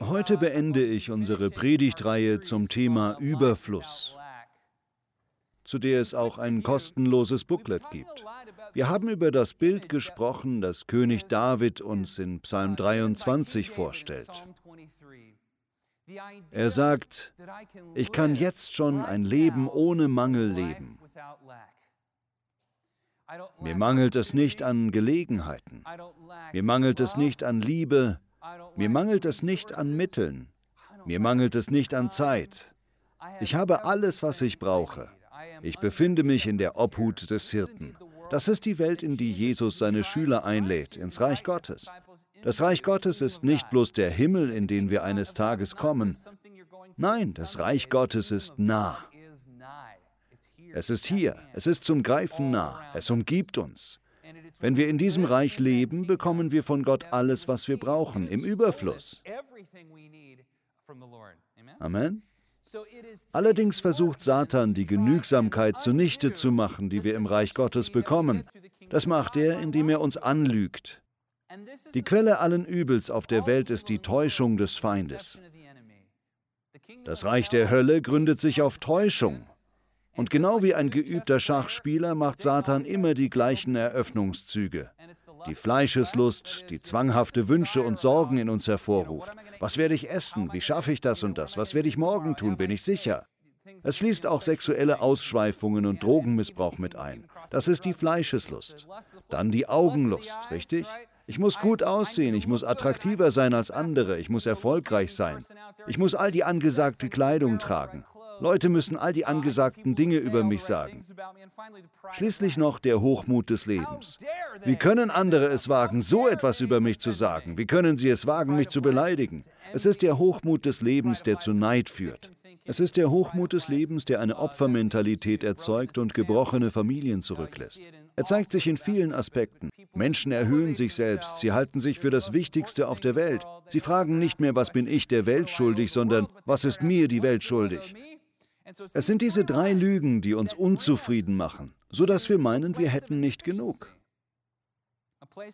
Heute beende ich unsere Predigtreihe zum Thema Überfluss, zu der es auch ein kostenloses Booklet gibt. Wir haben über das Bild gesprochen, das König David uns in Psalm 23 vorstellt. Er sagt, ich kann jetzt schon ein Leben ohne Mangel leben. Mir mangelt es nicht an Gelegenheiten. Mir mangelt es nicht an Liebe. Mir mangelt es nicht an Mitteln. Mir mangelt es nicht an Zeit. Ich habe alles, was ich brauche. Ich befinde mich in der Obhut des Hirten. Das ist die Welt, in die Jesus seine Schüler einlädt, ins Reich Gottes. Das Reich Gottes ist nicht bloß der Himmel, in den wir eines Tages kommen. Nein, das Reich Gottes ist nah. Es ist hier, es ist zum Greifen nah, es umgibt uns. Wenn wir in diesem Reich leben, bekommen wir von Gott alles, was wir brauchen, im Überfluss. Amen. Allerdings versucht Satan, die Genügsamkeit zunichte zu machen, die wir im Reich Gottes bekommen. Das macht er, indem er uns anlügt. Die Quelle allen Übels auf der Welt ist die Täuschung des Feindes. Das Reich der Hölle gründet sich auf Täuschung. Und genau wie ein geübter Schachspieler macht Satan immer die gleichen Eröffnungszüge. Die Fleischeslust, die zwanghafte Wünsche und Sorgen in uns hervorruft. Was werde ich essen? Wie schaffe ich das und das? Was werde ich morgen tun? Bin ich sicher? Es schließt auch sexuelle Ausschweifungen und Drogenmissbrauch mit ein. Das ist die Fleischeslust. Dann die Augenlust, richtig? Ich muss gut aussehen, ich muss attraktiver sein als andere, ich muss erfolgreich sein. Ich muss all die angesagte Kleidung tragen. Leute müssen all die angesagten Dinge über mich sagen. Schließlich noch der Hochmut des Lebens. Wie können andere es wagen, so etwas über mich zu sagen? Wie können sie es wagen, mich zu beleidigen? Es ist der Hochmut des Lebens, der zu Neid führt. Es ist der Hochmut des Lebens, der eine Opfermentalität erzeugt und gebrochene Familien zurücklässt. Er zeigt sich in vielen Aspekten. Menschen erhöhen sich selbst, sie halten sich für das Wichtigste auf der Welt. Sie fragen nicht mehr, was bin ich der Welt schuldig, sondern was ist mir die Welt schuldig. Es sind diese drei Lügen, die uns unzufrieden machen, sodass wir meinen, wir hätten nicht genug.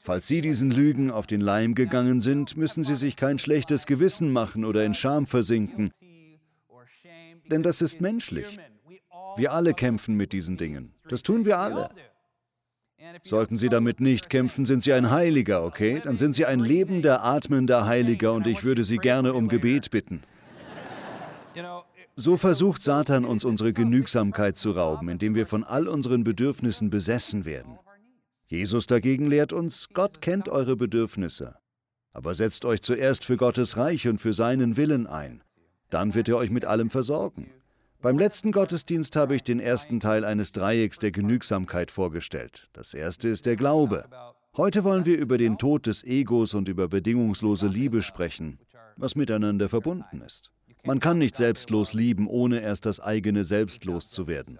Falls Sie diesen Lügen auf den Leim gegangen sind, müssen Sie sich kein schlechtes Gewissen machen oder in Scham versinken, denn das ist menschlich. Wir alle kämpfen mit diesen Dingen. Das tun wir alle. Sollten Sie damit nicht kämpfen, sind Sie ein Heiliger, okay? Dann sind Sie ein lebender, atmender Heiliger und ich würde Sie gerne um Gebet bitten. So versucht Satan uns unsere Genügsamkeit zu rauben, indem wir von all unseren Bedürfnissen besessen werden. Jesus dagegen lehrt uns, Gott kennt eure Bedürfnisse. Aber setzt euch zuerst für Gottes Reich und für seinen Willen ein. Dann wird er euch mit allem versorgen. Beim letzten Gottesdienst habe ich den ersten Teil eines Dreiecks der Genügsamkeit vorgestellt. Das erste ist der Glaube. Heute wollen wir über den Tod des Egos und über bedingungslose Liebe sprechen, was miteinander verbunden ist. Man kann nicht selbstlos lieben, ohne erst das eigene Selbstlos zu werden.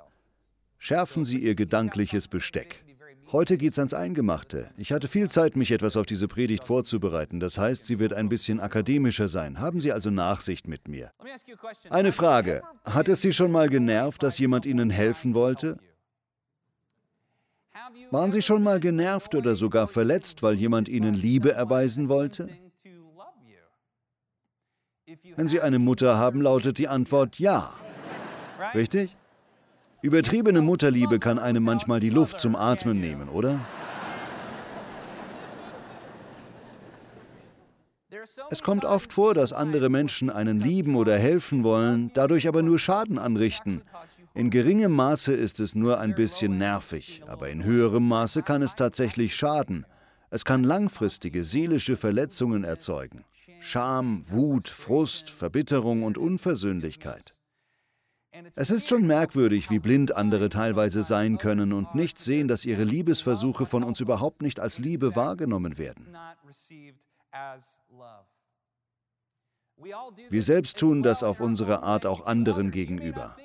Schärfen Sie Ihr gedankliches Besteck. Heute geht's ans Eingemachte. Ich hatte viel Zeit, mich etwas auf diese Predigt vorzubereiten. Das heißt, sie wird ein bisschen akademischer sein. Haben Sie also Nachsicht mit mir. Eine Frage. Hat es Sie schon mal genervt, dass jemand Ihnen helfen wollte? Waren Sie schon mal genervt oder sogar verletzt, weil jemand Ihnen Liebe erweisen wollte? Wenn Sie eine Mutter haben, lautet die Antwort ja. Richtig? Übertriebene Mutterliebe kann einem manchmal die Luft zum Atmen nehmen, oder? Es kommt oft vor, dass andere Menschen einen lieben oder helfen wollen, dadurch aber nur Schaden anrichten. In geringem Maße ist es nur ein bisschen nervig, aber in höherem Maße kann es tatsächlich schaden. Es kann langfristige seelische Verletzungen erzeugen. Scham, Wut, Frust, Verbitterung und Unversöhnlichkeit. Es ist schon merkwürdig, wie blind andere teilweise sein können und nicht sehen, dass ihre Liebesversuche von uns überhaupt nicht als Liebe wahrgenommen werden. Wir selbst tun das auf unsere Art auch anderen gegenüber.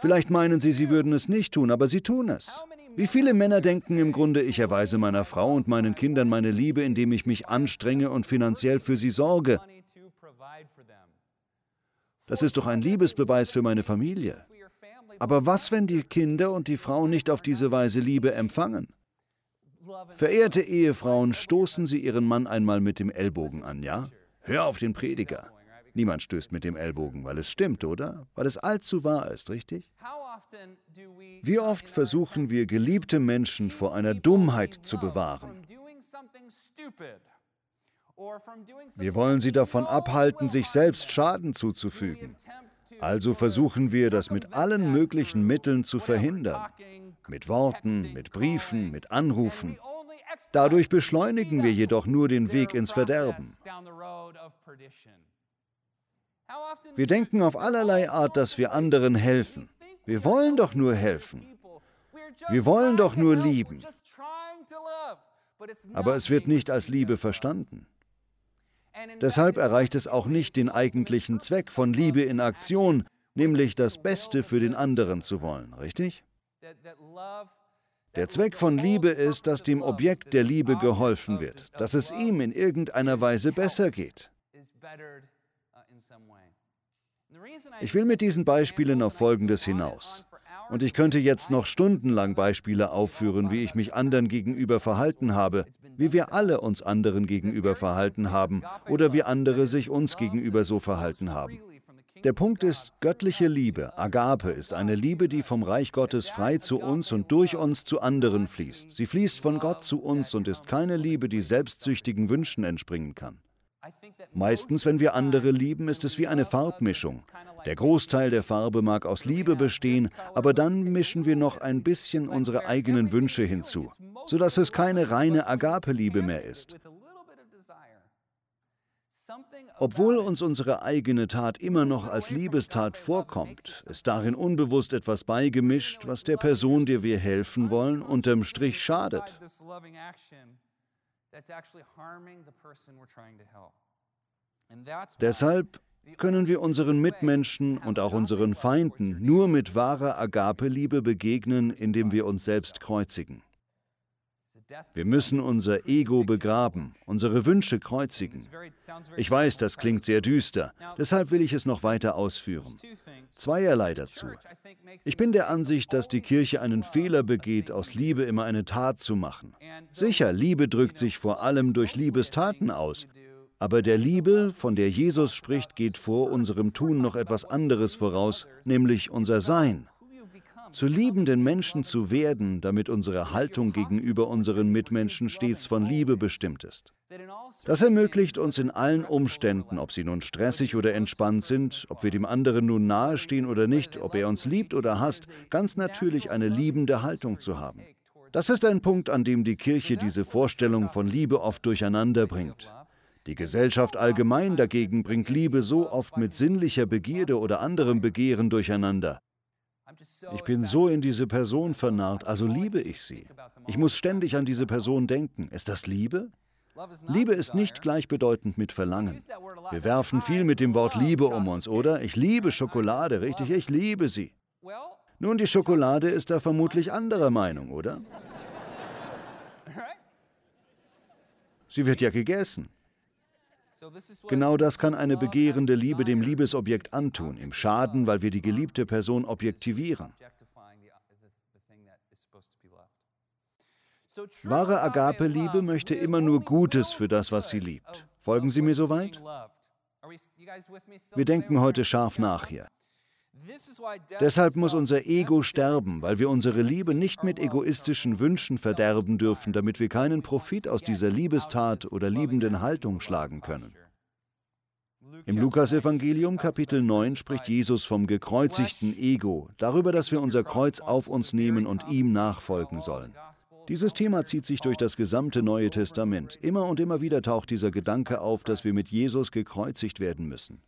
Vielleicht meinen Sie, Sie würden es nicht tun, aber Sie tun es. Wie viele Männer denken im Grunde, ich erweise meiner Frau und meinen Kindern meine Liebe, indem ich mich anstrenge und finanziell für sie sorge? Das ist doch ein Liebesbeweis für meine Familie. Aber was, wenn die Kinder und die Frauen nicht auf diese Weise Liebe empfangen? Verehrte Ehefrauen, stoßen Sie Ihren Mann einmal mit dem Ellbogen an, ja? hör auf den Prediger. Niemand stößt mit dem Ellbogen, weil es stimmt, oder? Weil es allzu wahr ist, richtig? Wie oft versuchen wir, geliebte Menschen vor einer Dummheit zu bewahren? Wir wollen sie davon abhalten, sich selbst Schaden zuzufügen. Also versuchen wir, das mit allen möglichen Mitteln zu verhindern. Mit Worten, mit Briefen, mit Anrufen. Dadurch beschleunigen wir jedoch nur den Weg ins Verderben. Wir denken auf allerlei Art, dass wir anderen helfen. Wir wollen doch nur helfen. Wir wollen doch nur lieben. Aber es wird nicht als Liebe verstanden. Deshalb erreicht es auch nicht den eigentlichen Zweck von Liebe in Aktion, nämlich das Beste für den anderen zu wollen, richtig? Der Zweck von Liebe ist, dass dem Objekt der Liebe geholfen wird, dass es ihm in irgendeiner Weise besser geht. Ich will mit diesen Beispielen auf Folgendes hinaus. Und ich könnte jetzt noch stundenlang Beispiele aufführen, wie ich mich anderen gegenüber verhalten habe, wie wir alle uns anderen gegenüber verhalten haben oder wie andere sich uns gegenüber so verhalten haben. Der Punkt ist, göttliche Liebe, Agape, ist eine Liebe, die vom Reich Gottes frei zu uns und durch uns zu anderen fließt. Sie fließt von Gott zu uns und ist keine Liebe, die selbstsüchtigen Wünschen entspringen kann. Meistens, wenn wir andere lieben, ist es wie eine Farbmischung. Der Großteil der Farbe mag aus Liebe bestehen, aber dann mischen wir noch ein bisschen unsere eigenen Wünsche hinzu, sodass es keine reine Agape-Liebe mehr ist. Obwohl uns unsere eigene Tat immer noch als Liebestat vorkommt, ist darin unbewusst etwas beigemischt, was der Person, der wir helfen wollen, unterm Strich schadet. Deshalb können wir unseren Mitmenschen und auch unseren Feinden nur mit wahrer Agape-Liebe begegnen, indem wir uns selbst kreuzigen. Wir müssen unser Ego begraben, unsere Wünsche kreuzigen. Ich weiß, das klingt sehr düster, deshalb will ich es noch weiter ausführen. Zweierlei dazu. Ich bin der Ansicht, dass die Kirche einen Fehler begeht, aus Liebe immer eine Tat zu machen. Sicher, Liebe drückt sich vor allem durch Liebestaten aus, aber der Liebe, von der Jesus spricht, geht vor unserem Tun noch etwas anderes voraus, nämlich unser Sein zu liebenden Menschen zu werden, damit unsere Haltung gegenüber unseren Mitmenschen stets von Liebe bestimmt ist. Das ermöglicht uns in allen Umständen, ob sie nun stressig oder entspannt sind, ob wir dem anderen nun nahestehen oder nicht, ob er uns liebt oder hasst, ganz natürlich eine liebende Haltung zu haben. Das ist ein Punkt, an dem die Kirche diese Vorstellung von Liebe oft durcheinander bringt. Die Gesellschaft allgemein dagegen bringt Liebe so oft mit sinnlicher Begierde oder anderem Begehren durcheinander. Ich bin so in diese Person vernarrt, also liebe ich sie. Ich muss ständig an diese Person denken. Ist das Liebe? Liebe ist nicht gleichbedeutend mit Verlangen. Wir werfen viel mit dem Wort Liebe um uns, oder? Ich liebe Schokolade, richtig? Ich liebe sie. Nun, die Schokolade ist da vermutlich anderer Meinung, oder? Sie wird ja gegessen. Genau das kann eine begehrende Liebe dem Liebesobjekt antun, ihm schaden, weil wir die geliebte Person objektivieren. Wahre Agape-Liebe möchte immer nur Gutes für das, was sie liebt. Folgen Sie mir soweit? Wir denken heute scharf nach hier. Deshalb muss unser Ego sterben, weil wir unsere Liebe nicht mit egoistischen Wünschen verderben dürfen, damit wir keinen Profit aus dieser Liebestat oder liebenden Haltung schlagen können. Im Lukasevangelium Kapitel 9 spricht Jesus vom gekreuzigten Ego, darüber, dass wir unser Kreuz auf uns nehmen und ihm nachfolgen sollen. Dieses Thema zieht sich durch das gesamte Neue Testament. Immer und immer wieder taucht dieser Gedanke auf, dass wir mit Jesus gekreuzigt werden müssen.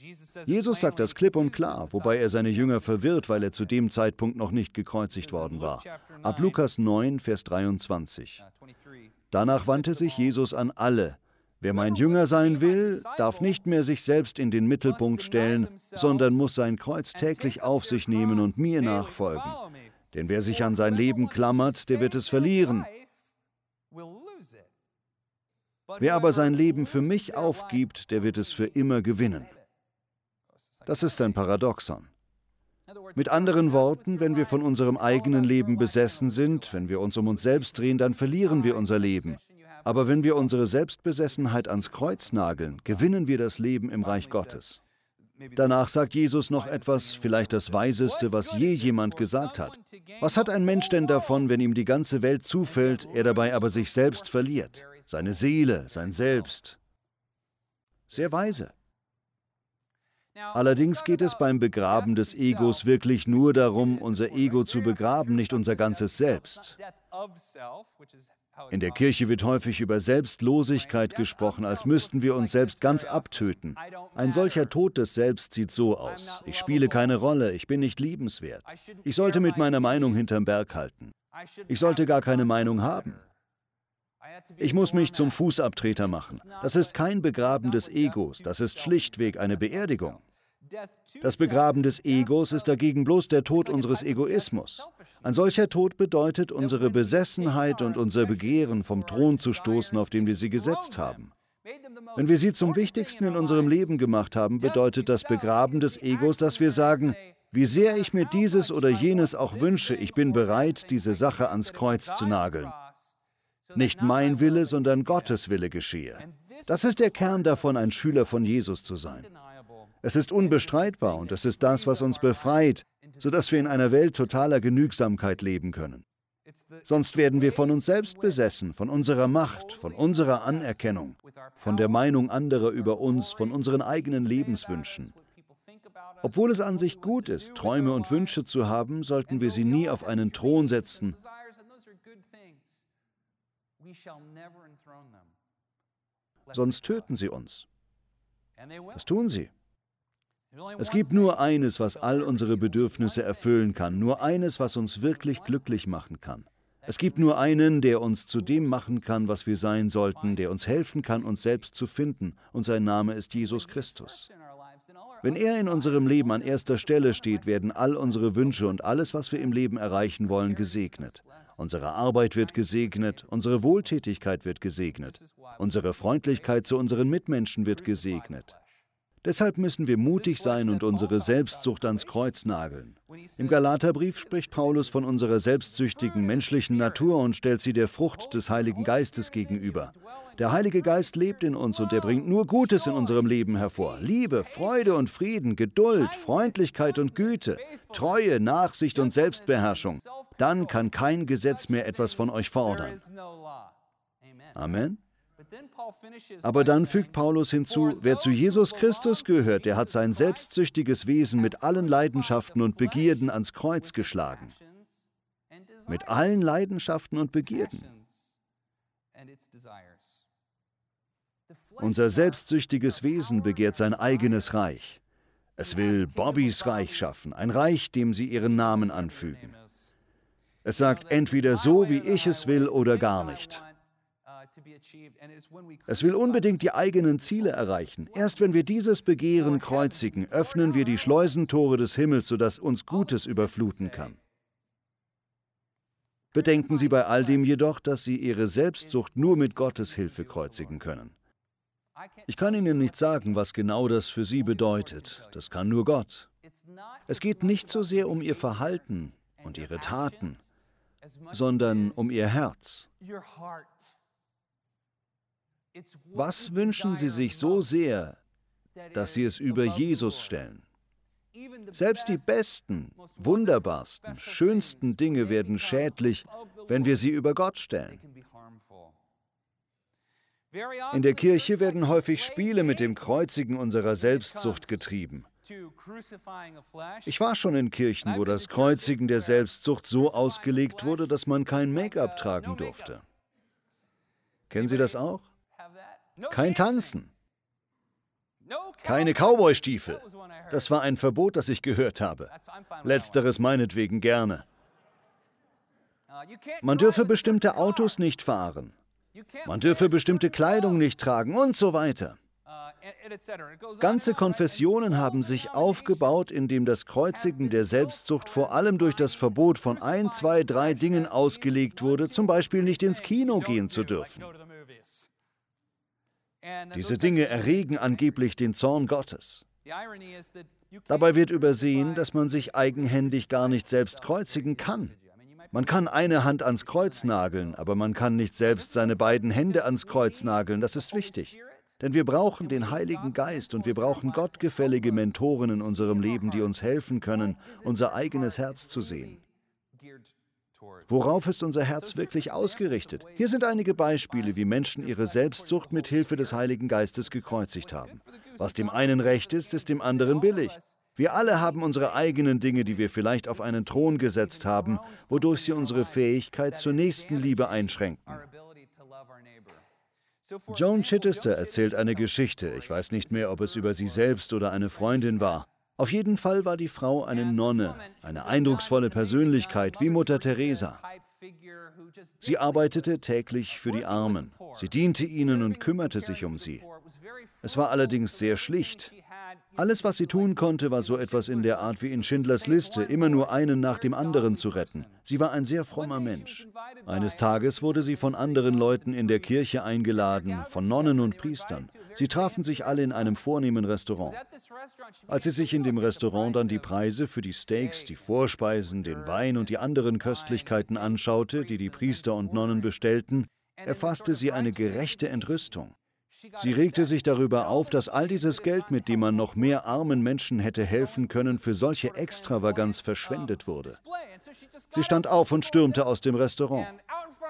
Jesus sagt das klipp und klar, wobei er seine Jünger verwirrt, weil er zu dem Zeitpunkt noch nicht gekreuzigt worden war. Ab Lukas 9, Vers 23. Danach wandte sich Jesus an alle. Wer mein Jünger sein will, darf nicht mehr sich selbst in den Mittelpunkt stellen, sondern muss sein Kreuz täglich auf sich nehmen und mir nachfolgen. Denn wer sich an sein Leben klammert, der wird es verlieren. Wer aber sein Leben für mich aufgibt, der wird es für immer gewinnen. Das ist ein Paradoxon. Mit anderen Worten, wenn wir von unserem eigenen Leben besessen sind, wenn wir uns um uns selbst drehen, dann verlieren wir unser Leben. Aber wenn wir unsere Selbstbesessenheit ans Kreuz nageln, gewinnen wir das Leben im Reich Gottes. Danach sagt Jesus noch etwas, vielleicht das Weiseste, was je jemand gesagt hat. Was hat ein Mensch denn davon, wenn ihm die ganze Welt zufällt, er dabei aber sich selbst verliert? Seine Seele, sein Selbst. Sehr weise. Allerdings geht es beim Begraben des Egos wirklich nur darum, unser Ego zu begraben, nicht unser ganzes Selbst. In der Kirche wird häufig über Selbstlosigkeit gesprochen, als müssten wir uns selbst ganz abtöten. Ein solcher Tod des Selbst sieht so aus. Ich spiele keine Rolle, ich bin nicht liebenswert. Ich sollte mit meiner Meinung hinterm Berg halten. Ich sollte gar keine Meinung haben. Ich muss mich zum Fußabtreter machen. Das ist kein Begraben des Egos, das ist schlichtweg eine Beerdigung. Das Begraben des Egos ist dagegen bloß der Tod unseres Egoismus. Ein solcher Tod bedeutet, unsere Besessenheit und unser Begehren vom Thron zu stoßen, auf den wir sie gesetzt haben. Wenn wir sie zum Wichtigsten in unserem Leben gemacht haben, bedeutet das Begraben des Egos, dass wir sagen, wie sehr ich mir dieses oder jenes auch wünsche, ich bin bereit, diese Sache ans Kreuz zu nageln. Nicht mein Wille, sondern Gottes Wille geschehe. Das ist der Kern davon, ein Schüler von Jesus zu sein. Es ist unbestreitbar und es ist das, was uns befreit, sodass wir in einer Welt totaler Genügsamkeit leben können. Sonst werden wir von uns selbst besessen, von unserer Macht, von unserer Anerkennung, von der Meinung anderer über uns, von unseren eigenen Lebenswünschen. Obwohl es an sich gut ist, Träume und Wünsche zu haben, sollten wir sie nie auf einen Thron setzen. Sonst töten sie uns. Das tun sie. Es gibt nur eines, was all unsere Bedürfnisse erfüllen kann, nur eines, was uns wirklich glücklich machen kann. Es gibt nur einen, der uns zu dem machen kann, was wir sein sollten, der uns helfen kann, uns selbst zu finden, und sein Name ist Jesus Christus. Wenn er in unserem Leben an erster Stelle steht, werden all unsere Wünsche und alles, was wir im Leben erreichen wollen, gesegnet. Unsere Arbeit wird gesegnet, unsere Wohltätigkeit wird gesegnet, unsere Freundlichkeit zu unseren Mitmenschen wird gesegnet. Deshalb müssen wir mutig sein und unsere Selbstsucht ans Kreuz nageln. Im Galaterbrief spricht Paulus von unserer selbstsüchtigen menschlichen Natur und stellt sie der Frucht des Heiligen Geistes gegenüber. Der Heilige Geist lebt in uns und er bringt nur Gutes in unserem Leben hervor. Liebe, Freude und Frieden, Geduld, Freundlichkeit und Güte, Treue, Nachsicht und Selbstbeherrschung. Dann kann kein Gesetz mehr etwas von euch fordern. Amen. Aber dann fügt Paulus hinzu, wer zu Jesus Christus gehört, der hat sein selbstsüchtiges Wesen mit allen Leidenschaften und Begierden ans Kreuz geschlagen. Mit allen Leidenschaften und Begierden. Unser selbstsüchtiges Wesen begehrt sein eigenes Reich. Es will Bobbys Reich schaffen, ein Reich, dem sie ihren Namen anfügen. Es sagt entweder so, wie ich es will, oder gar nicht. Es will unbedingt die eigenen Ziele erreichen. Erst wenn wir dieses Begehren kreuzigen, öffnen wir die Schleusentore des Himmels, sodass uns Gutes überfluten kann. Bedenken Sie bei all dem jedoch, dass Sie Ihre Selbstsucht nur mit Gottes Hilfe kreuzigen können. Ich kann Ihnen nicht sagen, was genau das für Sie bedeutet. Das kann nur Gott. Es geht nicht so sehr um Ihr Verhalten und Ihre Taten, sondern um Ihr Herz. Was wünschen Sie sich so sehr, dass Sie es über Jesus stellen? Selbst die besten, wunderbarsten, schönsten Dinge werden schädlich, wenn wir sie über Gott stellen. In der Kirche werden häufig Spiele mit dem Kreuzigen unserer Selbstsucht getrieben. Ich war schon in Kirchen, wo das Kreuzigen der Selbstsucht so ausgelegt wurde, dass man kein Make-up tragen durfte. Kennen Sie das auch? Kein Tanzen. Keine Cowboy-Stiefel. Das war ein Verbot, das ich gehört habe. Letzteres meinetwegen gerne. Man dürfe bestimmte Autos nicht fahren. Man dürfe bestimmte Kleidung nicht tragen und so weiter. Ganze Konfessionen haben sich aufgebaut, indem das Kreuzigen der Selbstzucht vor allem durch das Verbot von ein, zwei, drei Dingen ausgelegt wurde, zum Beispiel nicht ins Kino gehen zu dürfen. Diese Dinge erregen angeblich den Zorn Gottes. Dabei wird übersehen, dass man sich eigenhändig gar nicht selbst kreuzigen kann. Man kann eine Hand ans Kreuz nageln, aber man kann nicht selbst seine beiden Hände ans Kreuz nageln. Das ist wichtig. Denn wir brauchen den Heiligen Geist und wir brauchen gottgefällige Mentoren in unserem Leben, die uns helfen können, unser eigenes Herz zu sehen. Worauf ist unser Herz wirklich ausgerichtet? Hier sind einige Beispiele, wie Menschen ihre Selbstsucht mit Hilfe des Heiligen Geistes gekreuzigt haben. Was dem einen recht ist, ist dem anderen billig. Wir alle haben unsere eigenen Dinge, die wir vielleicht auf einen Thron gesetzt haben, wodurch sie unsere Fähigkeit zur nächsten Liebe einschränken. Joan Chittister erzählt eine Geschichte. Ich weiß nicht mehr, ob es über sie selbst oder eine Freundin war. Auf jeden Fall war die Frau eine Nonne, eine eindrucksvolle Persönlichkeit wie Mutter Teresa. Sie arbeitete täglich für die Armen. Sie diente ihnen und kümmerte sich um sie. Es war allerdings sehr schlicht. Alles, was sie tun konnte, war so etwas in der Art wie in Schindlers Liste, immer nur einen nach dem anderen zu retten. Sie war ein sehr frommer Mensch. Eines Tages wurde sie von anderen Leuten in der Kirche eingeladen, von Nonnen und Priestern. Sie trafen sich alle in einem vornehmen Restaurant. Als sie sich in dem Restaurant dann die Preise für die Steaks, die Vorspeisen, den Wein und die anderen Köstlichkeiten anschaute, die die Priester und Nonnen bestellten, erfasste sie eine gerechte Entrüstung. Sie regte sich darüber auf, dass all dieses Geld, mit dem man noch mehr armen Menschen hätte helfen können, für solche Extravaganz verschwendet wurde. Sie stand auf und stürmte aus dem Restaurant.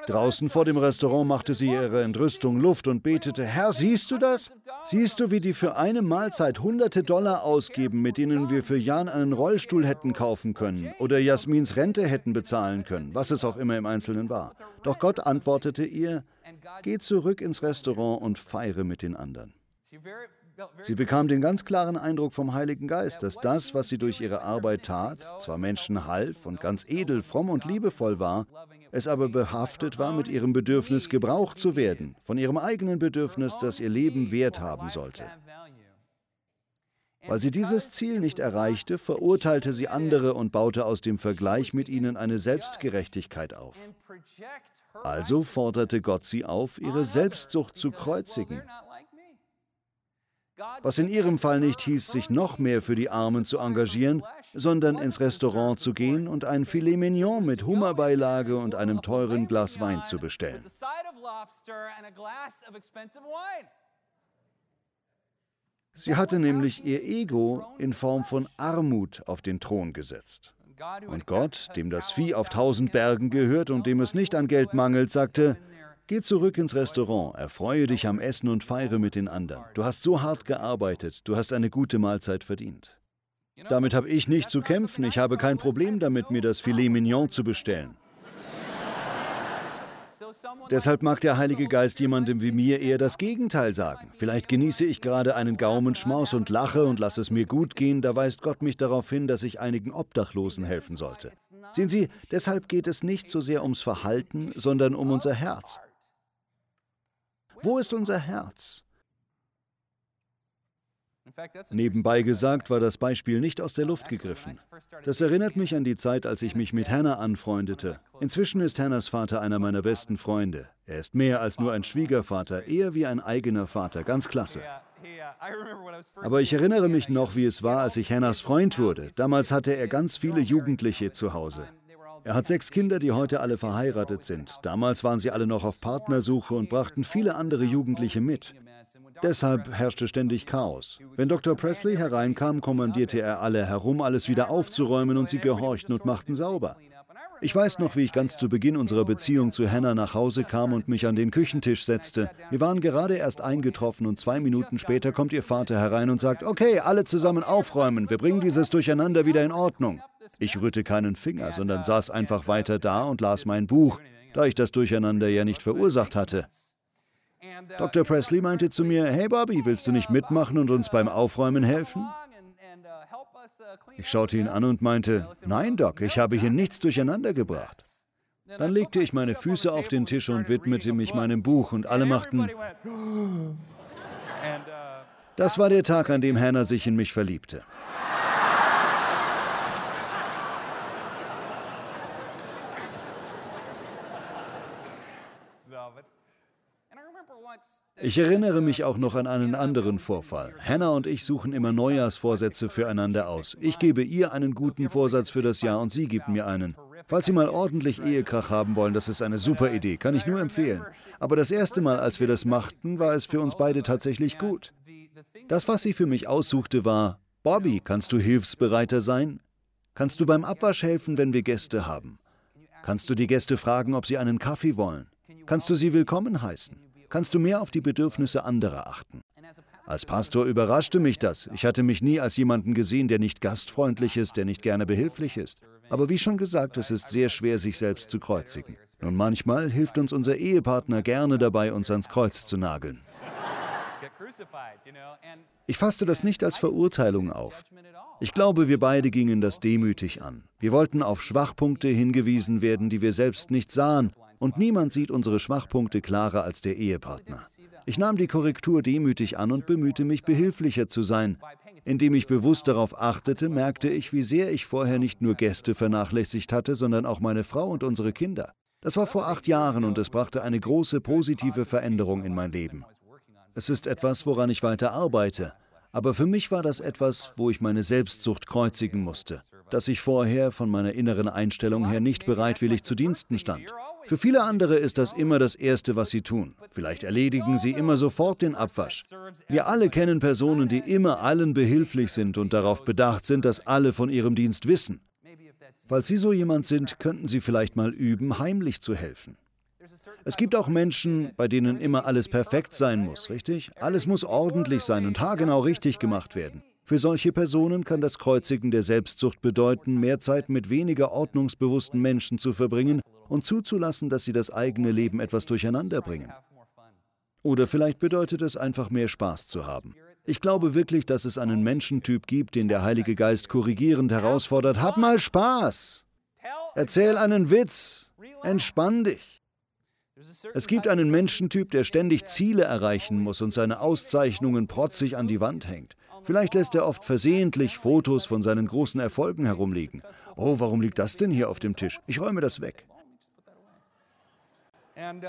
Draußen vor dem Restaurant machte sie ihre Entrüstung Luft und betete, Herr, siehst du das? Siehst du, wie die für eine Mahlzeit hunderte Dollar ausgeben, mit denen wir für Jan einen Rollstuhl hätten kaufen können oder Jasmins Rente hätten bezahlen können, was es auch immer im Einzelnen war. Doch Gott antwortete ihr, Geh zurück ins Restaurant und feiere mit den anderen. Sie bekam den ganz klaren Eindruck vom Heiligen Geist, dass das, was sie durch ihre Arbeit tat, zwar Menschen half und ganz edel, fromm und liebevoll war, es aber behaftet war mit ihrem Bedürfnis, gebraucht zu werden, von ihrem eigenen Bedürfnis, dass ihr Leben Wert haben sollte. Weil sie dieses Ziel nicht erreichte, verurteilte sie andere und baute aus dem Vergleich mit ihnen eine Selbstgerechtigkeit auf. Also forderte Gott sie auf, ihre Selbstsucht zu kreuzigen. Was in ihrem Fall nicht hieß, sich noch mehr für die Armen zu engagieren, sondern ins Restaurant zu gehen und ein Filet Mignon mit Hummerbeilage und einem teuren Glas Wein zu bestellen. Sie hatte nämlich ihr Ego in Form von Armut auf den Thron gesetzt. Und Gott, dem das Vieh auf tausend Bergen gehört und dem es nicht an Geld mangelt, sagte, Geh zurück ins Restaurant, erfreue dich am Essen und feiere mit den anderen. Du hast so hart gearbeitet, du hast eine gute Mahlzeit verdient. Damit habe ich nicht zu kämpfen, ich habe kein Problem damit, mir das Filet Mignon zu bestellen. Deshalb mag der Heilige Geist jemandem wie mir eher das Gegenteil sagen. Vielleicht genieße ich gerade einen Gaumenschmaus und lache und lasse es mir gut gehen, da weist Gott mich darauf hin, dass ich einigen Obdachlosen helfen sollte. Sehen Sie, deshalb geht es nicht so sehr ums Verhalten, sondern um unser Herz. Wo ist unser Herz? Nebenbei gesagt war das Beispiel nicht aus der Luft gegriffen. Das erinnert mich an die Zeit, als ich mich mit Hannah anfreundete. Inzwischen ist Hannahs Vater einer meiner besten Freunde. Er ist mehr als nur ein Schwiegervater, eher wie ein eigener Vater, ganz klasse. Aber ich erinnere mich noch, wie es war, als ich Hannahs Freund wurde. Damals hatte er ganz viele Jugendliche zu Hause. Er hat sechs Kinder, die heute alle verheiratet sind. Damals waren sie alle noch auf Partnersuche und brachten viele andere Jugendliche mit. Deshalb herrschte ständig Chaos. Wenn Dr. Presley hereinkam, kommandierte er alle herum, alles wieder aufzuräumen und sie gehorchten und machten sauber. Ich weiß noch, wie ich ganz zu Beginn unserer Beziehung zu Hannah nach Hause kam und mich an den Küchentisch setzte. Wir waren gerade erst eingetroffen und zwei Minuten später kommt ihr Vater herein und sagt, okay, alle zusammen aufräumen, wir bringen dieses Durcheinander wieder in Ordnung. Ich rührte keinen Finger, sondern saß einfach weiter da und las mein Buch, da ich das Durcheinander ja nicht verursacht hatte. Dr. Presley meinte zu mir, hey Bobby, willst du nicht mitmachen und uns beim Aufräumen helfen? Ich schaute ihn an und meinte, nein, Doc, ich habe hier nichts durcheinander gebracht. Dann legte ich meine Füße auf den Tisch und widmete mich meinem Buch und alle machten... Das war der Tag, an dem Hannah sich in mich verliebte. Ich erinnere mich auch noch an einen anderen Vorfall. Hannah und ich suchen immer Neujahrsvorsätze füreinander aus. Ich gebe ihr einen guten Vorsatz für das Jahr und sie gibt mir einen. Falls Sie mal ordentlich Ehekrach haben wollen, das ist eine super Idee, kann ich nur empfehlen. Aber das erste Mal, als wir das machten, war es für uns beide tatsächlich gut. Das, was sie für mich aussuchte, war, Bobby, kannst du hilfsbereiter sein? Kannst du beim Abwasch helfen, wenn wir Gäste haben? Kannst du die Gäste fragen, ob sie einen Kaffee wollen? Kannst du sie willkommen heißen? Kannst du mehr auf die Bedürfnisse anderer achten? Als Pastor überraschte mich das. Ich hatte mich nie als jemanden gesehen, der nicht gastfreundlich ist, der nicht gerne behilflich ist. Aber wie schon gesagt, es ist sehr schwer, sich selbst zu kreuzigen. Nun manchmal hilft uns unser Ehepartner gerne dabei, uns ans Kreuz zu nageln. Ich fasste das nicht als Verurteilung auf. Ich glaube, wir beide gingen das demütig an. Wir wollten auf Schwachpunkte hingewiesen werden, die wir selbst nicht sahen, und niemand sieht unsere Schwachpunkte klarer als der Ehepartner. Ich nahm die Korrektur demütig an und bemühte mich, behilflicher zu sein. Indem ich bewusst darauf achtete, merkte ich, wie sehr ich vorher nicht nur Gäste vernachlässigt hatte, sondern auch meine Frau und unsere Kinder. Das war vor acht Jahren und es brachte eine große positive Veränderung in mein Leben. Es ist etwas, woran ich weiter arbeite. Aber für mich war das etwas, wo ich meine Selbstsucht kreuzigen musste, dass ich vorher von meiner inneren Einstellung her nicht bereitwillig zu Diensten stand. Für viele andere ist das immer das Erste, was sie tun. Vielleicht erledigen sie immer sofort den Abwasch. Wir alle kennen Personen, die immer allen behilflich sind und darauf bedacht sind, dass alle von ihrem Dienst wissen. Falls Sie so jemand sind, könnten Sie vielleicht mal üben, heimlich zu helfen. Es gibt auch Menschen, bei denen immer alles perfekt sein muss, richtig? Alles muss ordentlich sein und haargenau richtig gemacht werden. Für solche Personen kann das Kreuzigen der Selbstsucht bedeuten, mehr Zeit mit weniger ordnungsbewussten Menschen zu verbringen und zuzulassen, dass sie das eigene Leben etwas durcheinander bringen. Oder vielleicht bedeutet es einfach mehr Spaß zu haben. Ich glaube wirklich, dass es einen Menschentyp gibt, den der Heilige Geist korrigierend herausfordert. Hab mal Spaß! Erzähl einen Witz! Entspann dich! Es gibt einen Menschentyp, der ständig Ziele erreichen muss und seine Auszeichnungen protzig an die Wand hängt. Vielleicht lässt er oft versehentlich Fotos von seinen großen Erfolgen herumliegen. Oh, warum liegt das denn hier auf dem Tisch? Ich räume das weg. Uh,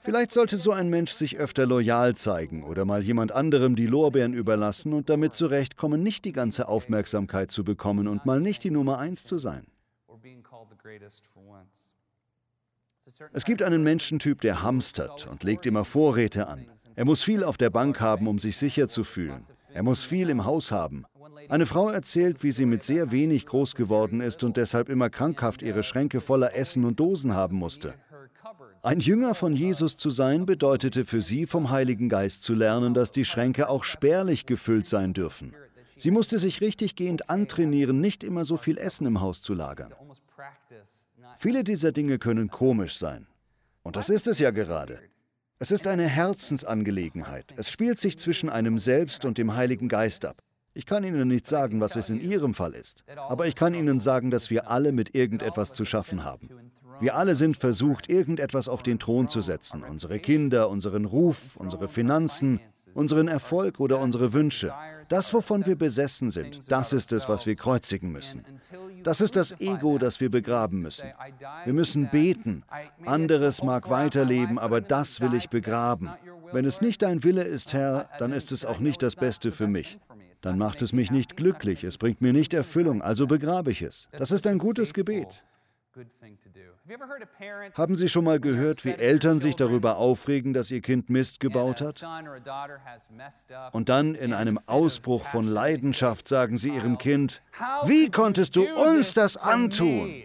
Vielleicht sollte so ein Mensch sich öfter loyal zeigen oder mal jemand anderem die Lorbeeren überlassen und damit zurechtkommen, nicht die ganze Aufmerksamkeit zu bekommen und mal nicht die Nummer eins zu sein. Es gibt einen Menschentyp, der hamstert und legt immer Vorräte an. Er muss viel auf der Bank haben, um sich sicher zu fühlen. Er muss viel im Haus haben. Eine Frau erzählt, wie sie mit sehr wenig groß geworden ist und deshalb immer krankhaft ihre Schränke voller Essen und Dosen haben musste. Ein Jünger von Jesus zu sein bedeutete für sie vom Heiligen Geist zu lernen, dass die Schränke auch spärlich gefüllt sein dürfen. Sie musste sich richtiggehend antrainieren, nicht immer so viel Essen im Haus zu lagern. Viele dieser Dinge können komisch sein. Und das ist es ja gerade. Es ist eine Herzensangelegenheit. Es spielt sich zwischen einem selbst und dem Heiligen Geist ab. Ich kann Ihnen nicht sagen, was es in Ihrem Fall ist, aber ich kann Ihnen sagen, dass wir alle mit irgendetwas zu schaffen haben. Wir alle sind versucht, irgendetwas auf den Thron zu setzen. Unsere Kinder, unseren Ruf, unsere Finanzen, unseren Erfolg oder unsere Wünsche. Das, wovon wir besessen sind, das ist es, was wir kreuzigen müssen. Das ist das Ego, das wir begraben müssen. Wir müssen beten. Anderes mag weiterleben, aber das will ich begraben. Wenn es nicht dein Wille ist, Herr, dann ist es auch nicht das Beste für mich. Dann macht es mich nicht glücklich, es bringt mir nicht Erfüllung, also begrabe ich es. Das ist ein gutes Gebet. Haben Sie schon mal gehört, wie Eltern sich darüber aufregen, dass ihr Kind Mist gebaut hat? Und dann in einem Ausbruch von Leidenschaft sagen sie ihrem Kind, wie konntest du uns das antun?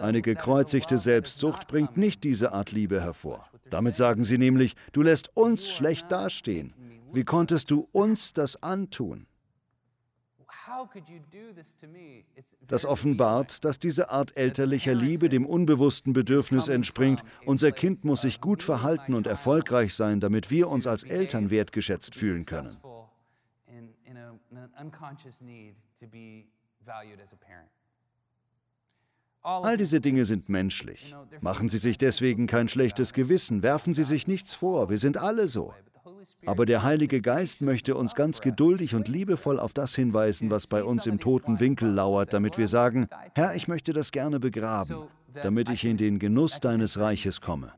Eine gekreuzigte Selbstsucht bringt nicht diese Art Liebe hervor. Damit sagen sie nämlich, du lässt uns schlecht dastehen. Wie konntest du uns das antun? Das offenbart, dass diese Art elterlicher Liebe dem unbewussten Bedürfnis entspringt, unser Kind muss sich gut verhalten und erfolgreich sein, damit wir uns als Eltern wertgeschätzt fühlen können. All diese Dinge sind menschlich. Machen Sie sich deswegen kein schlechtes Gewissen, werfen Sie sich nichts vor, wir sind alle so. Aber der Heilige Geist möchte uns ganz geduldig und liebevoll auf das hinweisen, was bei uns im toten Winkel lauert, damit wir sagen, Herr, ich möchte das gerne begraben, damit ich in den Genuss deines Reiches komme.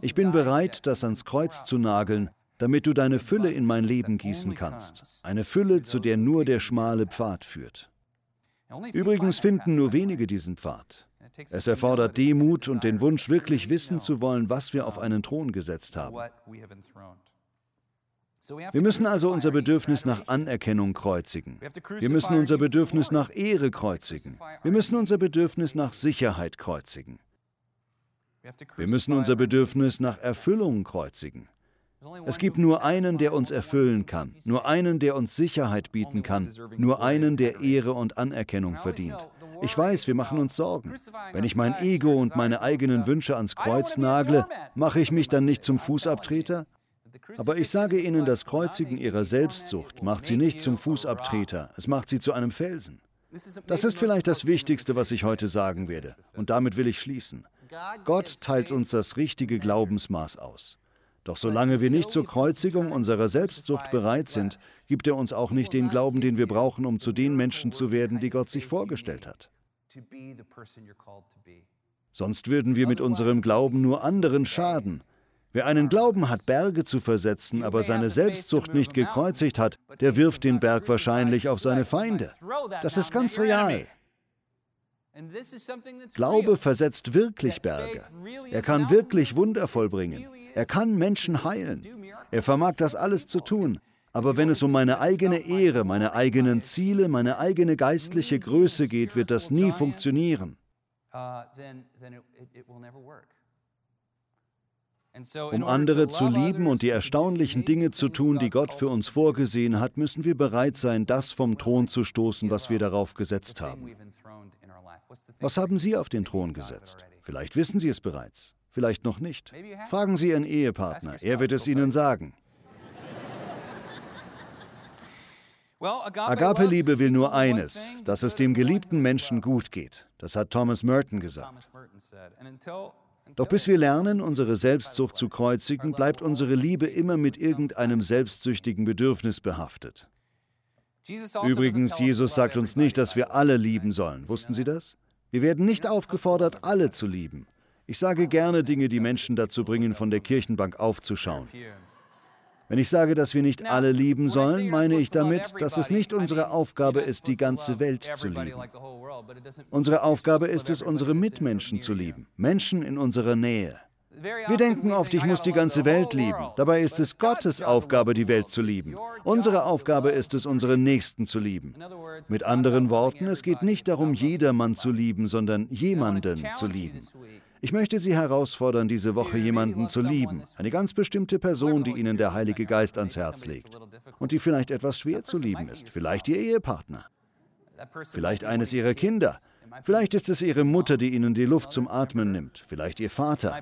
Ich bin bereit, das ans Kreuz zu nageln, damit du deine Fülle in mein Leben gießen kannst, eine Fülle, zu der nur der schmale Pfad führt. Übrigens finden nur wenige diesen Pfad. Es erfordert Demut und den Wunsch, wirklich wissen zu wollen, was wir auf einen Thron gesetzt haben. Wir müssen also unser Bedürfnis nach Anerkennung kreuzigen. Wir müssen unser Bedürfnis nach Ehre kreuzigen. Wir müssen unser Bedürfnis nach Sicherheit kreuzigen. Wir müssen unser Bedürfnis nach Erfüllung kreuzigen. Es gibt nur einen, der uns erfüllen kann, nur einen, der uns Sicherheit bieten kann, nur einen, der Ehre und Anerkennung verdient. Ich weiß, wir machen uns Sorgen. Wenn ich mein Ego und meine eigenen Wünsche ans Kreuz nagle, mache ich mich dann nicht zum Fußabtreter? Aber ich sage Ihnen, das Kreuzigen Ihrer Selbstsucht macht Sie nicht zum Fußabtreter, es macht Sie zu einem Felsen. Das ist vielleicht das Wichtigste, was ich heute sagen werde. Und damit will ich schließen. Gott teilt uns das richtige Glaubensmaß aus. Doch solange wir nicht zur Kreuzigung unserer Selbstsucht bereit sind, gibt er uns auch nicht den Glauben, den wir brauchen, um zu den Menschen zu werden, die Gott sich vorgestellt hat. Sonst würden wir mit unserem Glauben nur anderen schaden. Wer einen Glauben hat, Berge zu versetzen, aber seine Selbstsucht nicht gekreuzigt hat, der wirft den Berg wahrscheinlich auf seine Feinde. Das ist ganz real. Glaube versetzt wirklich Berge. Er kann wirklich Wunder vollbringen. Er kann Menschen heilen. Er vermag das alles zu tun. Aber wenn es um meine eigene Ehre, meine eigenen Ziele, meine eigene geistliche Größe geht, wird das nie funktionieren. Um andere zu lieben und die erstaunlichen Dinge zu tun, die Gott für uns vorgesehen hat, müssen wir bereit sein, das vom Thron zu stoßen, was wir darauf gesetzt haben. Was haben Sie auf den Thron gesetzt? Vielleicht wissen Sie es bereits, vielleicht noch nicht. Fragen Sie Ihren Ehepartner, er wird es Ihnen sagen. Agape-Liebe will nur eines, dass es dem geliebten Menschen gut geht. Das hat Thomas Merton gesagt. Doch bis wir lernen, unsere Selbstsucht zu kreuzigen, bleibt unsere Liebe immer mit irgendeinem selbstsüchtigen Bedürfnis behaftet. Übrigens, Jesus sagt uns nicht, dass wir alle lieben sollen. Wussten Sie das? Wir werden nicht aufgefordert, alle zu lieben. Ich sage gerne Dinge, die Menschen dazu bringen, von der Kirchenbank aufzuschauen. Wenn ich sage, dass wir nicht alle lieben sollen, meine ich damit, dass es nicht unsere Aufgabe ist, die ganze Welt zu lieben. Unsere Aufgabe ist es, unsere Mitmenschen zu lieben, Menschen in unserer Nähe. Wir denken oft, ich muss die ganze Welt lieben. Dabei ist es Gottes Aufgabe, die Welt zu lieben. Unsere Aufgabe ist es, unsere Nächsten zu lieben. Mit anderen Worten, es geht nicht darum, jedermann zu lieben, sondern jemanden zu lieben. Ich möchte Sie herausfordern, diese Woche jemanden zu lieben, eine ganz bestimmte Person, die Ihnen der Heilige Geist ans Herz legt und die vielleicht etwas schwer zu lieben ist, vielleicht Ihr Ehepartner, vielleicht eines Ihrer Kinder, Vielleicht ist es Ihre Mutter, die Ihnen die Luft zum Atmen nimmt, vielleicht Ihr Vater.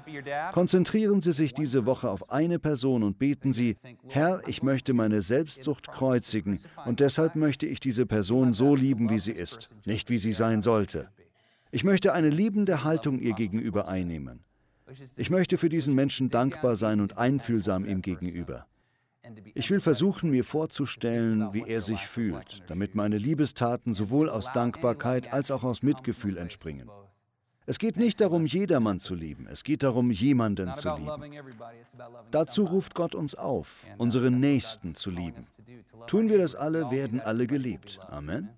Konzentrieren Sie sich diese Woche auf eine Person und beten Sie, Herr, ich möchte meine Selbstsucht kreuzigen. Und deshalb möchte ich diese Person so lieben, wie sie ist, nicht wie sie sein sollte. Ich möchte eine liebende Haltung ihr gegenüber einnehmen. Ich möchte für diesen Menschen dankbar sein und einfühlsam ihm gegenüber. Ich will versuchen, mir vorzustellen, wie er sich fühlt, damit meine Liebestaten sowohl aus Dankbarkeit als auch aus Mitgefühl entspringen. Es geht nicht darum, jedermann zu lieben, es geht darum, jemanden zu lieben. Dazu ruft Gott uns auf, unsere Nächsten zu lieben. Tun wir das alle, werden alle geliebt. Amen.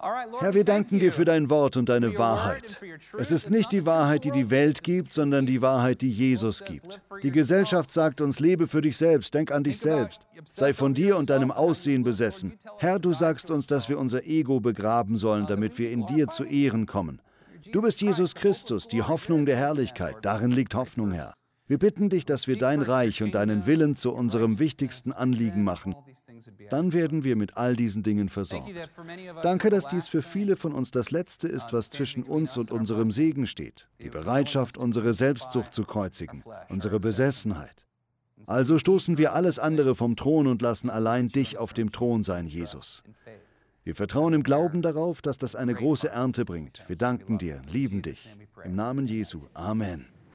Herr, wir danken dir für dein Wort und deine Wahrheit. Es ist nicht die Wahrheit, die die Welt gibt, sondern die Wahrheit, die Jesus gibt. Die Gesellschaft sagt uns, lebe für dich selbst, denk an dich selbst, sei von dir und deinem Aussehen besessen. Herr, du sagst uns, dass wir unser Ego begraben sollen, damit wir in dir zu Ehren kommen. Du bist Jesus Christus, die Hoffnung der Herrlichkeit. Darin liegt Hoffnung, Herr. Wir bitten dich, dass wir dein Reich und deinen Willen zu unserem wichtigsten Anliegen machen. Dann werden wir mit all diesen Dingen versorgt. Danke, dass dies für viele von uns das Letzte ist, was zwischen uns und unserem Segen steht. Die Bereitschaft, unsere Selbstsucht zu kreuzigen, unsere Besessenheit. Also stoßen wir alles andere vom Thron und lassen allein dich auf dem Thron sein, Jesus. Wir vertrauen im Glauben darauf, dass das eine große Ernte bringt. Wir danken dir, lieben dich. Im Namen Jesu. Amen.